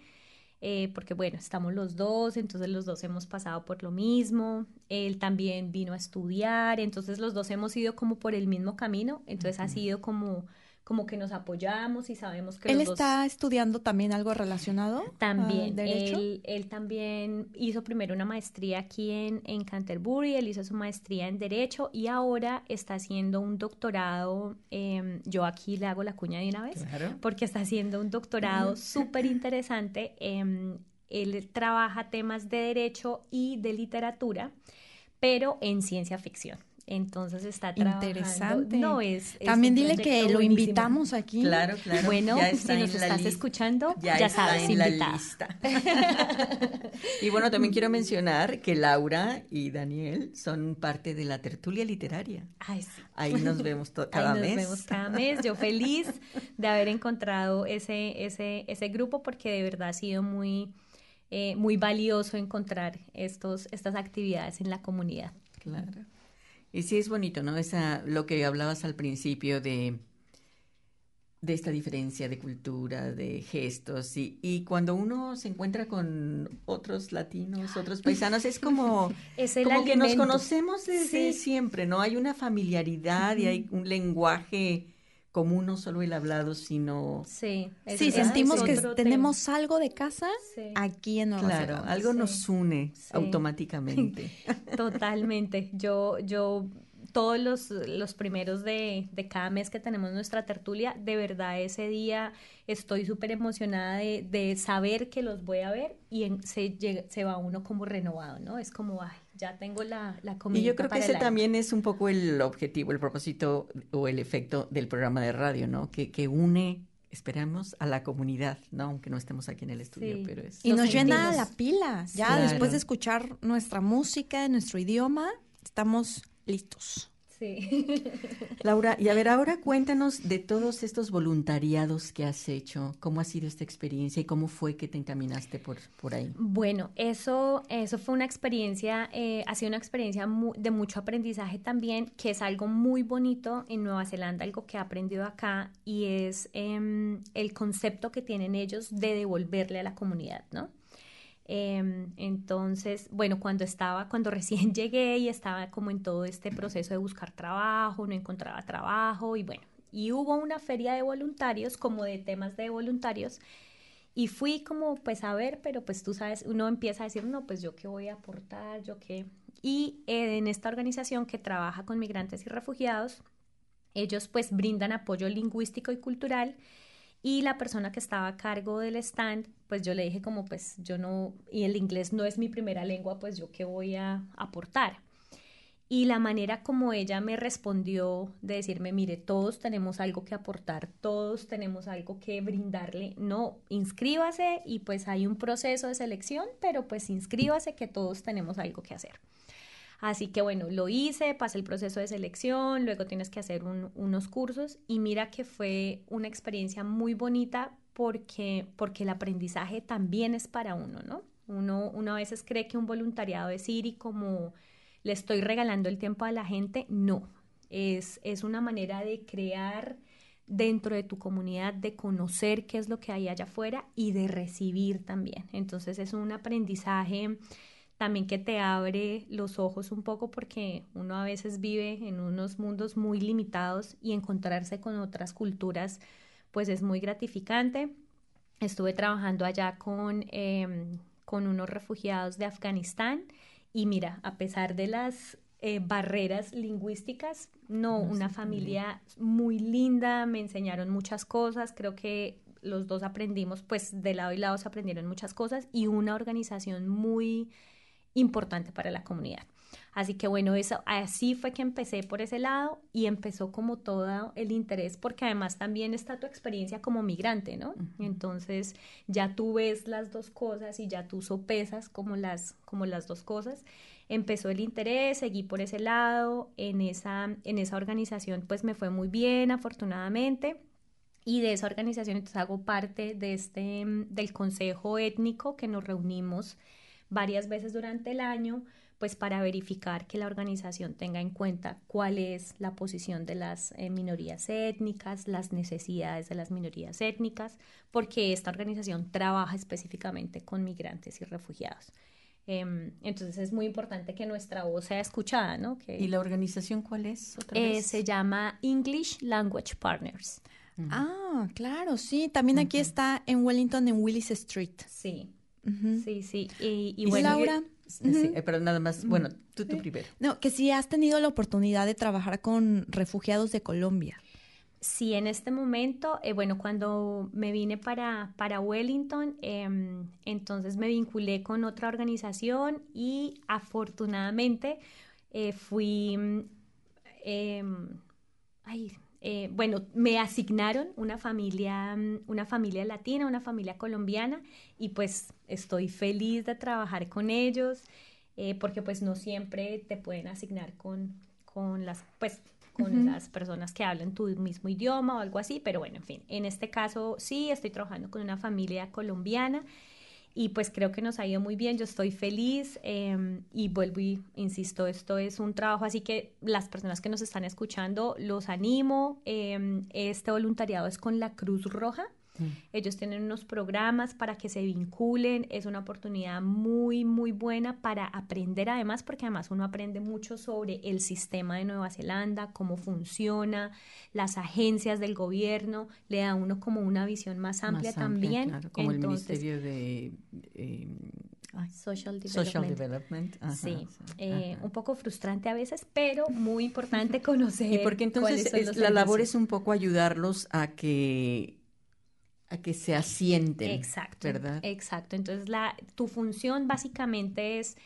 Eh, porque bueno, estamos los dos, entonces los dos hemos pasado por lo mismo, él también vino a estudiar, entonces los dos hemos ido como por el mismo camino, entonces ha sido como como que nos apoyamos y sabemos que... ¿Él está estudiando también algo relacionado? También, Él, él, también hizo primero una maestría aquí en, en Canterbury, él hizo su maestría en Derecho y ahora está haciendo un doctorado, em, yo aquí le hago la cuña de una vez, porque está haciendo un doctorado súper interesante, él trabaja temas de Derecho y de literatura, pero en ciencia ficción. Entonces está trabajando. Interesante. No es. También dile que lo invitamos aquí. Claro, claro. Bueno, si nos estás escuchando, ya, ya sabes, en la lista. [LAUGHS] y bueno, también quiero mencionar que Laura y Daniel son parte de la tertulia literaria. Ay, sí. Ahí nos vemos [LAUGHS] cada mes. Ahí nos vemos cada mes. Yo feliz de haber encontrado ese, ese, ese grupo porque de verdad ha sido muy, eh, muy valioso encontrar estos, estas actividades en la comunidad. Claro. Y sí es bonito, ¿no? Esa, lo que hablabas al principio de, de esta diferencia de cultura, de gestos, y, y cuando uno se encuentra con otros latinos, otros paisanos, es [LAUGHS] como, es como que nos conocemos desde siempre, ¿no? Hay una familiaridad y hay un lenguaje común, no solo el hablado, sino... Sí, sí sentimos que tenemos algo de casa aquí en Nueva Claro, algo nos une automáticamente. [LAUGHS] Totalmente. Yo, yo todos los, los primeros de, de, cada mes que tenemos nuestra tertulia, de verdad ese día estoy súper emocionada de, de, saber que los voy a ver y se, se va uno como renovado, ¿no? Es como, ay, ya tengo la, la comida. Y yo creo que ese también es un poco el objetivo, el propósito o el efecto del programa de radio, ¿no? Que, que une esperamos a la comunidad, ¿no? Aunque no estemos aquí en el estudio, pero es... Y nos llena la pila, ya después de escuchar nuestra música, nuestro idioma, estamos listos. Sí. [LAUGHS] Laura, y a ver, ahora cuéntanos de todos estos voluntariados que has hecho, cómo ha sido esta experiencia y cómo fue que te encaminaste por, por ahí. Bueno, eso, eso fue una experiencia, eh, ha sido una experiencia de mucho aprendizaje también, que es algo muy bonito en Nueva Zelanda, algo que he aprendido acá, y es em, el concepto que tienen ellos de devolverle a la comunidad, ¿no? Em, entonces, bueno, cuando estaba, cuando [LAUGHS] recién llegué y estaba como en todo este proceso de buscar trabajo, no encontraba trabajo y bueno, y hubo una feria de voluntarios, como de temas de voluntarios, y fui como pues a ver, pero pues tú sabes, uno empieza a decir, no, pues yo qué voy a aportar, yo qué. Y en esta organización que trabaja con migrantes y refugiados, ellos pues brindan apoyo lingüístico y cultural Y la persona que estaba a cargo del stand, pues yo le dije como pues yo no, y el inglés no es mi primera lengua, pues yo qué voy a aportar. Y la manera como ella me respondió de decirme, mire, todos tenemos algo que aportar, todos tenemos algo que brindarle, no, inscríbase y pues hay un proceso de selección, pero pues inscríbase que todos tenemos algo que hacer. Así que bueno, lo hice, pasé el proceso de selección, luego tienes que hacer unos cursos y mira que fue una experiencia muy bonita porque, porque el aprendizaje también es para uno, ¿no? Uno, uno a veces cree que un voluntariado es ir y como le estoy regalando el tiempo a la gente, no, es, es una manera de crear dentro de tu comunidad, de conocer qué es lo que hay allá afuera y de recibir también. Entonces es un aprendizaje también que te abre los ojos un poco porque uno a veces vive en unos mundos muy limitados y encontrarse con otras culturas pues es muy gratificante. Estuve trabajando allá con, em, con unos refugiados de Afganistán y mira, a pesar de las eh, barreras lingüísticas, no, una familia muy linda, me enseñaron muchas cosas, creo que los dos aprendimos, pues de lado y lado se aprendieron muchas cosas y una organización muy importante para la comunidad. Así que bueno, eso, así fue que empecé por ese lado y empezó como todo el interés, porque además también está tu experiencia como migrante, ¿no? Entonces ya tú ves las dos cosas y ya tú sopesas como las, como las dos cosas. Empezó el interés, seguí por ese lado, en esa, en esa organización pues me fue muy bien, afortunadamente. Y de esa organización entonces hago parte de este, del consejo étnico que nos reunimos varias veces durante el año, pues para verificar que la organización tenga en cuenta cuál es la posición de las eh, minorías étnicas, las necesidades de las minorías étnicas, porque esta organización trabaja específicamente con migrantes y refugiados. Em, entonces es muy importante que nuestra voz sea escuchada, ¿no? ¿Y la organización cuál es? Eh, se llama English Language Partners. Ah, claro, sí. También aquí está en Wellington, en Willis Street. Sí, Sí, sí. Y, y, bueno, Laura. Eh, pero nada más, bueno, tú, tú primero. No, que si has tenido la oportunidad de trabajar con refugiados de Colombia. Sí, en este momento, eh, bueno, cuando me vine para, para Wellington, em, entonces me vinculé con otra organización y afortunadamente eh, fui, em, ay, eh, bueno, me asignaron una familia, mm, una familia latina, una familia colombiana y pues estoy feliz de trabajar con ellos eh, porque pues no siempre te pueden asignar con, con las, pues con las personas que hablan tu mismo idioma o algo así, pero bueno, en fin, en este caso sí, estoy trabajando con una familia colombiana y pues creo que nos ha ido muy bien, yo estoy feliz em, y vuelvo y insisto, esto es un trabajo, así que las personas que nos están escuchando, los animo, em, este voluntariado es con la Cruz Roja, Mm. Ellos tienen unos programas para que se vinculen, es una oportunidad muy, muy buena para aprender además, porque además uno aprende mucho sobre el sistema de Nueva Zelanda, cómo funciona, las agencias del gobierno, le da a uno como una visión más amplia, también. como el Ministerio de... Eh, Social Development. sí, eh, un poco frustrante a veces, pero muy importante [LAUGHS] conocer. Y porque entonces la labor es un poco ayudarlos a que a que se asienten. Exacto. ¿Verdad? Exacto. Entonces, la, tu función básicamente es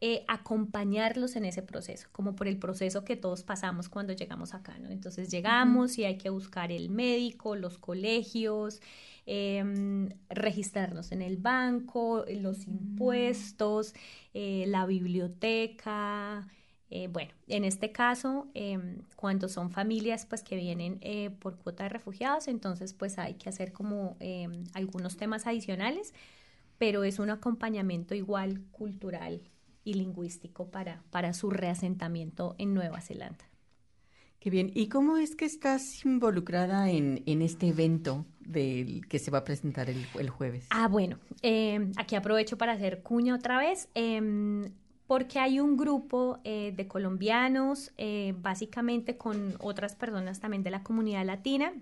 eh, acompañarlos en ese proceso, como por el proceso que todos pasamos cuando llegamos acá, ¿no? Entonces llegamos y hay que buscar el médico, los colegios, em, registrarnos en el banco, los impuestos, eh, la biblioteca, eh, bueno, en este caso, em, cuando son familias pues que vienen eh, por cuota de refugiados, entonces pues hay que hacer como em, algunos temas adicionales, pero es un acompañamiento igual cultural y lingüístico para, para su reasentamiento en Nueva Zelanda. Qué bien. ¿Y cómo es que estás involucrada en, este evento del que se va a presentar el, jueves? Ah, bueno, em, aquí aprovecho para hacer cuña otra vez porque hay un grupo eh, de colombianos, eh, básicamente con otras personas también de la comunidad latina.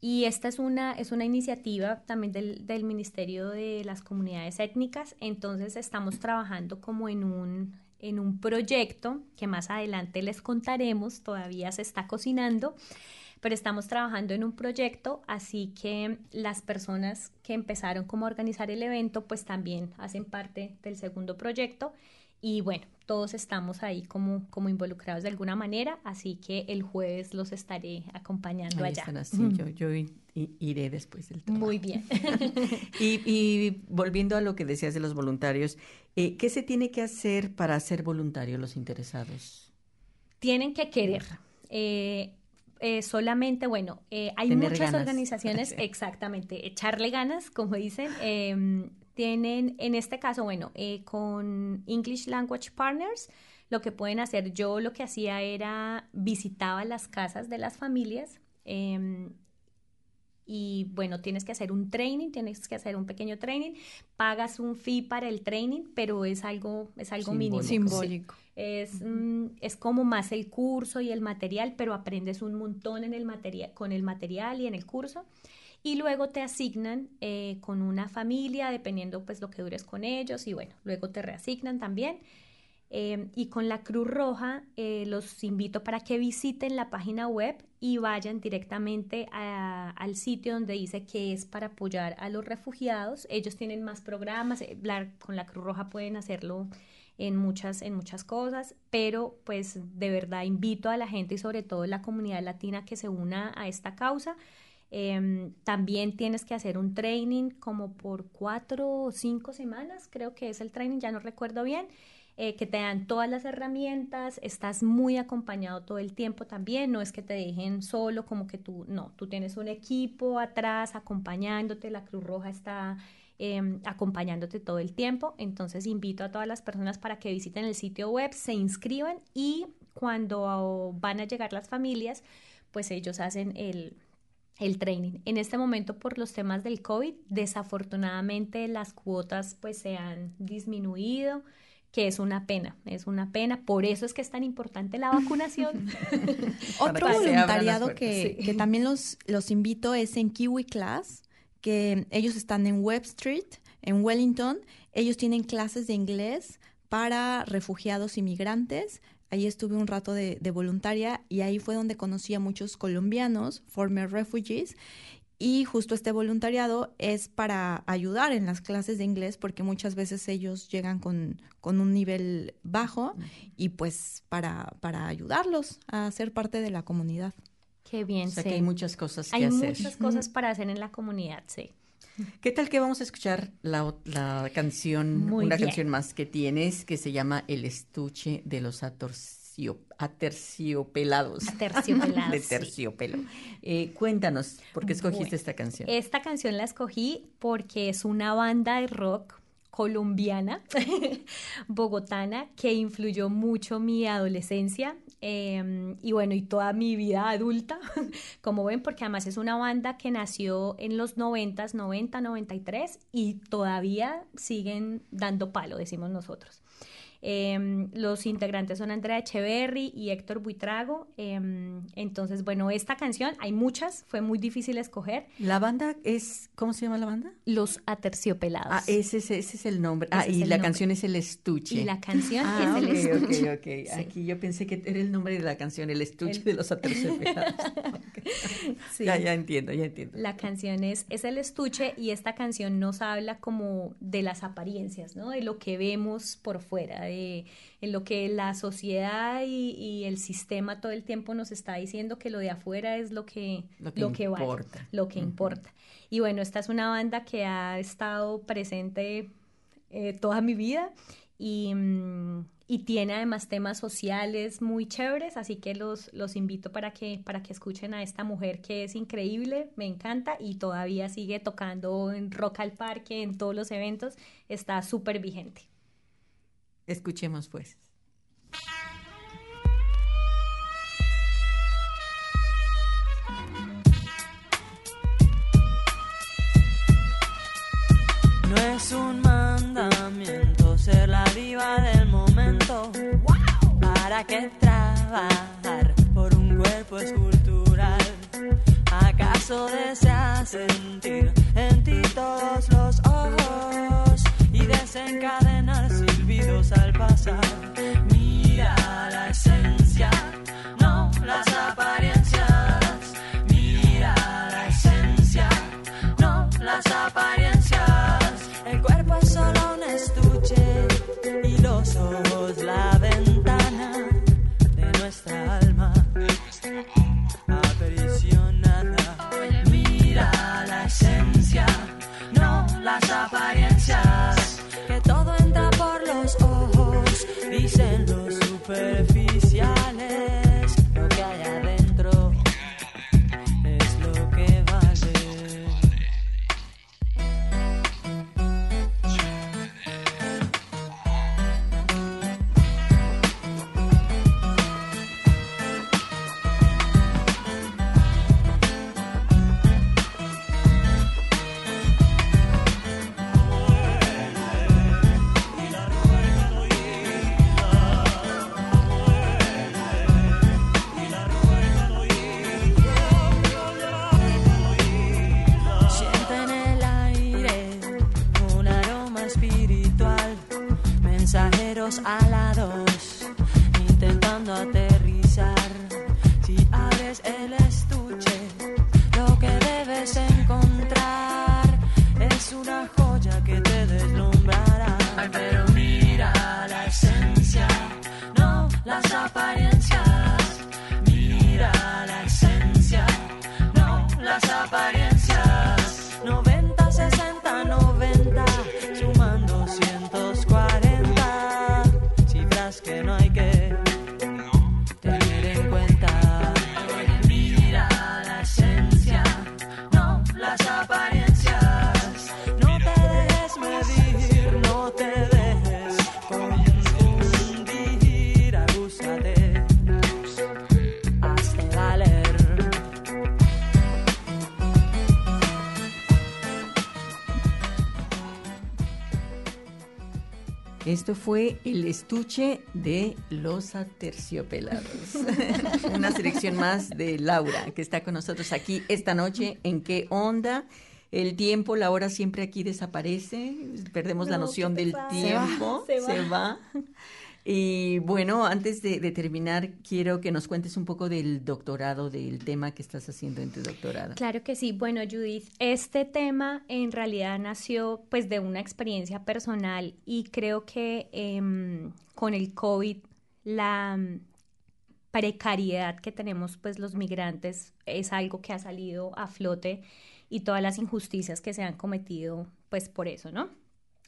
Y esta es una, es una iniciativa también del, del Ministerio de las Comunidades Étnicas. Entonces estamos trabajando como en un, en un proyecto que más adelante les contaremos, todavía se está cocinando, pero estamos trabajando en un proyecto, así que las personas que empezaron como a organizar el evento, pues también hacen parte del segundo proyecto. Y bueno, todos estamos ahí como, como involucrados de alguna manera, así que el jueves los estaré acompañando allá. yo, yo iré después del trabajo. Muy bien. [LAUGHS] y, volviendo a lo que decías de los voluntarios, eh, ¿qué se tiene que hacer para ser voluntario los interesados? Tienen que querer. Eh, eh, solamente, bueno, hay muchas organizaciones, [LAUGHS] exactamente, echarle ganas, como dicen. Em, tienen, en este caso, bueno, eh, con English Language Partners, lo que pueden hacer, yo lo que hacía era visitaba las casas de las familias. Em, y bueno, tienes que hacer un training, tienes que hacer un pequeño training, pagas un fee para el training, pero es algo, es algo mínimo. Simbólico. Es, mm, es como más el curso y el material, pero aprendes un montón en el material, con el material y en el curso y luego te asignan eh, con una familia, dependiendo pues lo que dures con ellos y bueno, luego te reasignan también. Eh, y con la Cruz Roja eh, los invito para que visiten la página web y vayan directamente al sitio donde dice que es para apoyar a los refugiados. Ellos tienen más programas, con la Cruz Roja pueden hacerlo en muchas, en muchas cosas, pero pues de verdad invito a la gente y sobre todo la comunidad latina que se una a esta causa. Em, también tienes que hacer un training como por cuatro o cinco semanas, creo que es el training, ya no recuerdo bien, eh, que te dan todas las herramientas, estás muy acompañado todo el tiempo también, no es que te dejen solo como que tú, no, tú tienes un equipo atrás acompañándote, la Cruz Roja está em, acompañándote todo el tiempo, entonces invito a todas las personas para que visiten el sitio web, se inscriban y cuando van a llegar las familias, pues ellos hacen el el training. En este momento, por los temas del COVID, desafortunadamente las cuotas pues se han disminuido, que es una pena, es una pena. Por eso es que es tan importante la vacunación. [LAUGHS] Otro voluntariado que, que, también los, los invito es en Kiwi Class, que ellos están en Web Street, en Wellington. Ellos tienen clases de inglés para refugiados inmigrantes. Ahí estuve un rato de, voluntaria y ahí fue donde conocí a muchos colombianos, former refugees, y justo este voluntariado es para ayudar en las clases de inglés porque muchas veces ellos llegan con, con un nivel bajo y pues para, para ayudarlos a ser parte de la comunidad. Qué bien. O sea que hay muchas cosas que hay hacer. Hay muchas cosas para hacer en la comunidad, sí. ¿Qué tal que vamos a escuchar la, la canción, una canción más que tienes que se llama El estuche de los aterciopelados? Aterciopelados. [LAUGHS] de terciopelo. Eh, cuéntanos, ¿por qué escogiste esta canción? Esta canción la escogí porque es una banda de rock colombiana, [LAUGHS] bogotana, que influyó mucho mi adolescencia em, y bueno, y toda mi vida adulta, [LAUGHS] como ven, porque además es una banda que nació en los 90, 90, 93 y todavía siguen dando palo, decimos nosotros. Em, los integrantes son Andrea Echeverry y Héctor Buitrago. Em, entonces, bueno, esta canción, hay muchas, fue muy difícil escoger. La banda es, ¿cómo se llama la banda? Los Aterciopelados. Ah, ese, ese, es el nombre. ah, y la canción es El Estuche. Y la canción ah, es El Estuche. Ok, ok, Aquí yo pensé que era el nombre de la canción, El Estuche de los Aterciopelados. [LAUGHS] Ya, ya entiendo, ya entiendo. La canción es, es El Estuche y esta canción nos habla como de las apariencias, ¿no? De lo que vemos por fuera en lo que la sociedad y, el sistema todo el tiempo nos está diciendo que lo de afuera es lo que, lo que, importa. lo que importa. Y bueno, esta es una banda que ha estado presente eh, toda mi vida y, mm, y, tiene además temas sociales muy chéveres, así que los, los invito para que, para que escuchen a esta mujer que es increíble, me encanta y todavía sigue tocando en Rock al Parque, en todos los eventos, está súper vigente. Escuchemos pues. No es un mandamiento ser la diva del momento. ¿Para qué trabajar por un cuerpo escultural? ¿Acaso deseas sentir en ti todos los ojos y desencadenar al pasar. Mira la esencia, no las apariencias. Mira la esencia, no las apariencias. El cuerpo es solo un estuche y los ojos la ventana de nuestra alma. Aprisionada. Mira la esencia, no las apariencias. Mensajeros alados, intentando aterrizar. El estuche de los aterciopelados. [LAUGHS] Una selección más de Laura, que está con nosotros aquí esta noche. ¿En qué onda? El tiempo, la hora siempre aquí desaparece. Perdemos la No, noción ¿qué te del pasa? tiempo. Se va, se Se va. Y bueno, antes de, terminar, quiero que nos cuentes un poco del doctorado, del tema que estás haciendo en tu doctorado. Claro que sí. Bueno, Judith, este tema en realidad nació pues de una experiencia personal y creo que em, con el COVID la mm, precariedad que tenemos pues los migrantes es algo que ha salido a flote y todas las injusticias que se han cometido pues por eso, ¿no?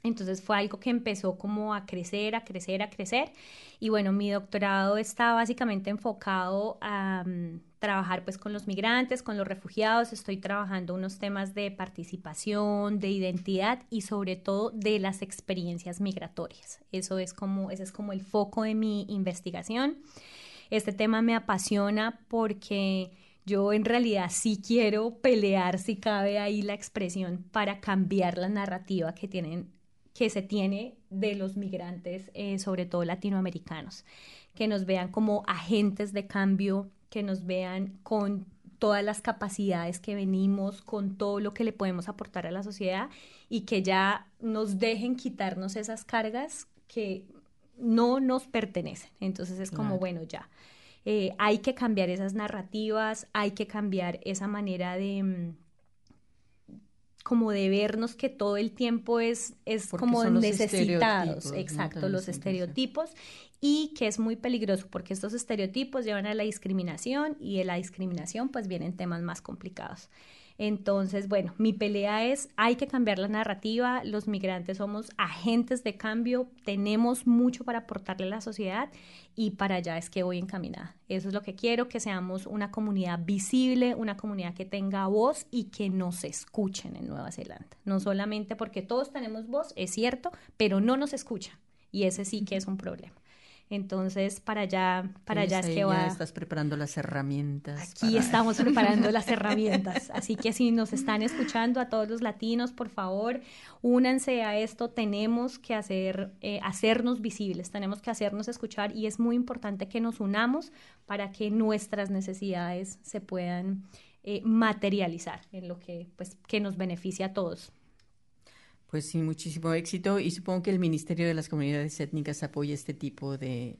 Entonces fue algo que empezó como a crecer, a crecer, a crecer. Y bueno, mi doctorado está básicamente enfocado a mm, trabajar pues con los migrantes, con los refugiados. Estoy trabajando unos temas de participación, de identidad y sobre todo de las experiencias migratorias. Eso es como, ese es como el foco de mi investigación. Este tema me apasiona porque yo en realidad sí quiero pelear, si cabe ahí la expresión, para cambiar la narrativa que tienen que se tiene de los migrantes, eh, sobre todo latinoamericanos, que nos vean como agentes de cambio, que nos vean con todas las capacidades que venimos, con todo lo que le podemos aportar a la sociedad y que ya nos dejen quitarnos esas cargas que no nos pertenecen. Entonces es como, Claro. bueno, ya. Eh, hay que cambiar esas narrativas, hay que cambiar esa manera de, mm, como de vernos que todo el tiempo es, es Porque como necesitados, exacto, los estereotipos. Y que es muy peligroso porque estos estereotipos llevan a la discriminación y de la discriminación pues vienen temas más complicados. Entonces, bueno, mi pelea es, hay que cambiar la narrativa, los migrantes somos agentes de cambio, tenemos mucho para aportarle a la sociedad y para allá es que voy encaminada. Eso es lo que quiero, que seamos una comunidad visible, una comunidad que tenga voz y que nos escuchen en Nueva Zelanda. No solamente porque todos tenemos voz, es cierto, pero no nos escuchan y ese sí que es un problema. Entonces, para allá, para allá es que va. estás preparando las herramientas. Aquí para- estamos preparando las [LAUGHS] herramientas, así que si nos están escuchando a todos los latinos, por favor, únanse a esto. Tenemos que hacer, eh, hacernos visibles, tenemos que hacernos escuchar y es muy importante que nos unamos para que nuestras necesidades se puedan eh, materializar en lo que, pues, que nos beneficia a todos. Pues sí, muchísimo éxito y supongo que el Ministerio de las Comunidades Étnicas apoya este tipo de,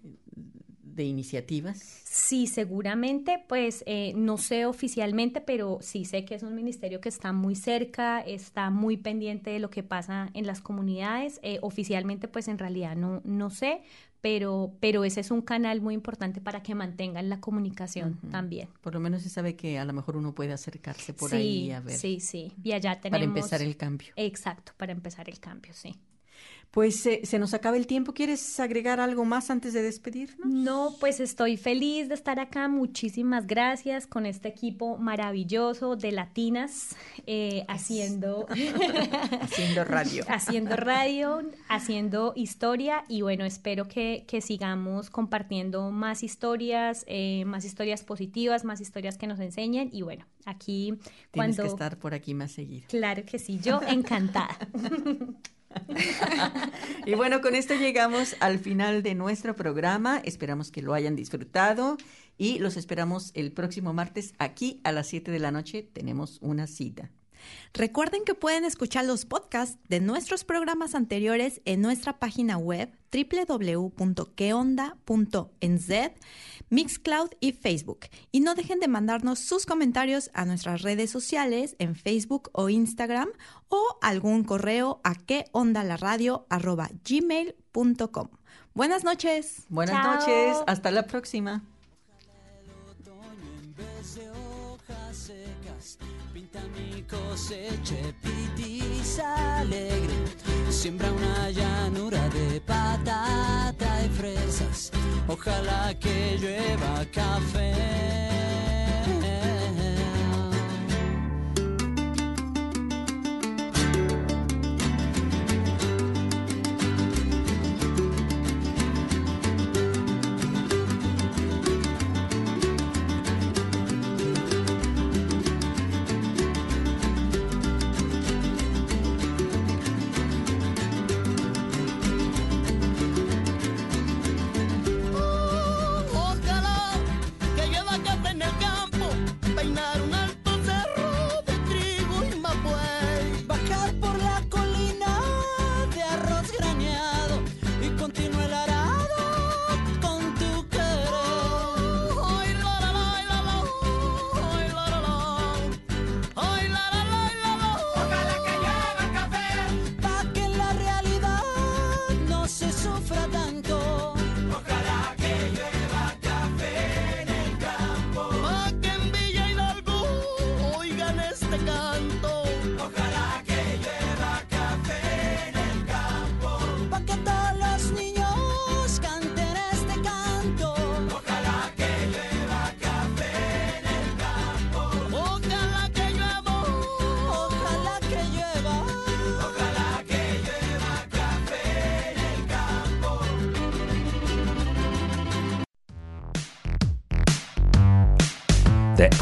de iniciativas? Sí, seguramente, pues eh, no sé oficialmente, pero sí sé que es un ministerio que está muy cerca, está muy pendiente de lo que pasa en las comunidades. Eh, oficialmente, pues en realidad no, no sé, pero, pero ese es un canal muy importante para que mantengan la comunicación también. Por lo menos se sabe que a lo mejor uno puede acercarse por ahí a ver. Sí, sí, y allá tenemos... Para empezar el cambio. Exacto, para empezar el cambio, sí. Pues eh, se nos acaba el tiempo. ¿Quieres agregar algo más antes de despedirnos? No, pues estoy feliz de estar acá. Muchísimas gracias con este equipo maravilloso de latinas eh, haciendo [LAUGHS] haciendo radio, haciendo radio, haciendo historia y bueno, espero que, que sigamos compartiendo más historias, eh, más historias positivas, más historias que nos enseñen y bueno, aquí Tienes que estar por aquí más seguido. Claro que sí, yo encantada. [LAUGHS] [LAUGHS] y bueno, con esto llegamos al final de nuestro programa. Esperamos que lo hayan disfrutado y los esperamos el próximo martes aquí a las 7 de la noche. Tenemos una cita. Recuerden que pueden escuchar los podcasts de nuestros programas anteriores en nuestra página web www.queonda.nz, Mixcloud y Facebook. Y no dejen de mandarnos sus comentarios a nuestras redes sociales en Facebook o Instagram o algún correo a queondalaradio.gmail.com. Buenas noches. Buenas noches. Hasta la próxima. Mi cosecha pitis alegre, siembra una llanura de patata y fresas, ojalá que llueva café.